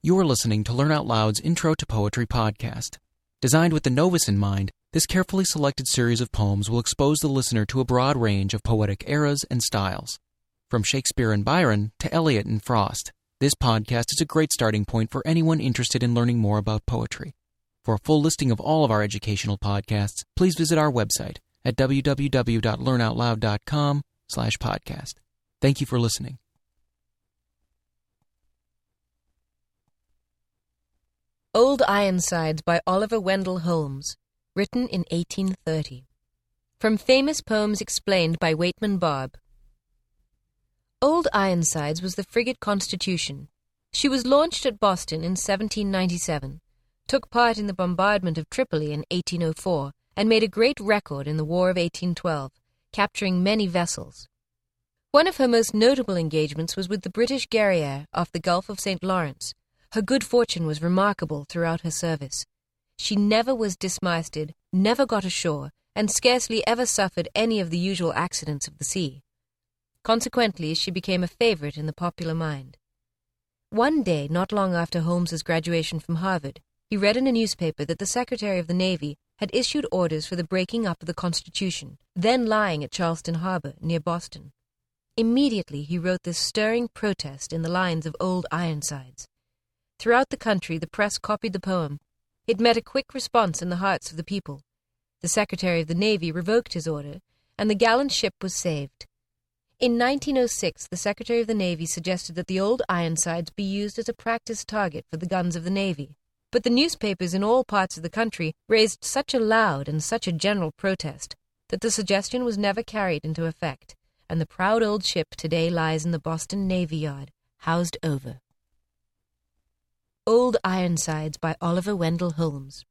You are listening to Learn Out Loud's Intro to Poetry podcast. Designed with the novice in mind, this carefully selected series of poems will expose the listener to a broad range of poetic eras and styles. From Shakespeare and Byron to Eliot and Frost, this podcast is a great starting point for anyone interested in learning more about poetry. For a full listing of all of our educational podcasts, please visit our website at www.learnoutloud.com slash podcast. Thank you for listening. Old Ironsides by Oliver Wendell Holmes, written in 1830. From Famous Poems Explained by Waitman Barbe. Old Ironsides was the frigate Constitution. She was launched at Boston in 1797, took part in the bombardment of Tripoli in 1804, and made a great record in the War of 1812, capturing many vessels. One of her most notable engagements was with the British Guerriere off the Gulf of St. Lawrence. Her good fortune was remarkable throughout her service. She never was dismasted, never got ashore, and scarcely ever suffered any of the usual accidents of the sea. Consequently, she became a favorite in the popular mind. One day, not long after Holmes's graduation from Harvard, he read in a newspaper that the Secretary of the Navy had issued orders for the breaking up of the Constitution, then lying at Charlestown Harbor, near Boston. Immediately he wrote this stirring protest in the lines of Old Ironsides. Throughout the country, the press copied the poem. It met a quick response in the hearts of the people. The Secretary of the Navy revoked his order, and the gallant ship was saved. In 1906, the Secretary of the Navy suggested that the old Ironsides be used as a practice target for the guns of the Navy. But the newspapers in all parts of the country raised such a loud and such a general protest that the suggestion was never carried into effect, and the proud old ship today lies in the Boston Navy Yard, housed over. Old Ironsides by Oliver Wendell Holmes.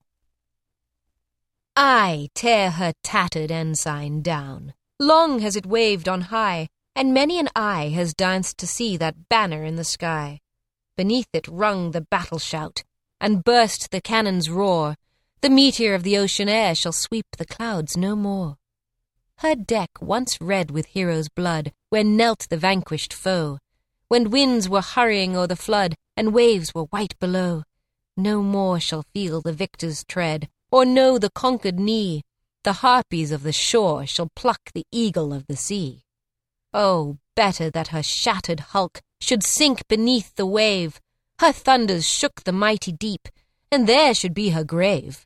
Ay tear her tattered ensign down. Long has it waved on high, and many an eye has danced to see that banner in the sky. Beneath it rung the battle shout, and burst the cannon's roar. The meteor of the ocean air shall sweep the clouds no more. Her deck once red with heroes' blood, where knelt the vanquished foe, when winds were hurrying o'er the flood, and waves were white below. No more shall feel the victor's tread, or know the conquered knee. The harpies of the shore shall pluck the eagle of the sea. Oh, better that her shattered hulk should sink beneath the wave. Her thunders shook the mighty deep, and there should be her grave.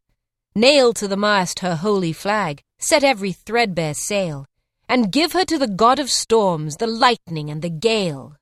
Nail to the mast her holy flag, set every threadbare sail, and give her to the god of storms, the lightning and the gale.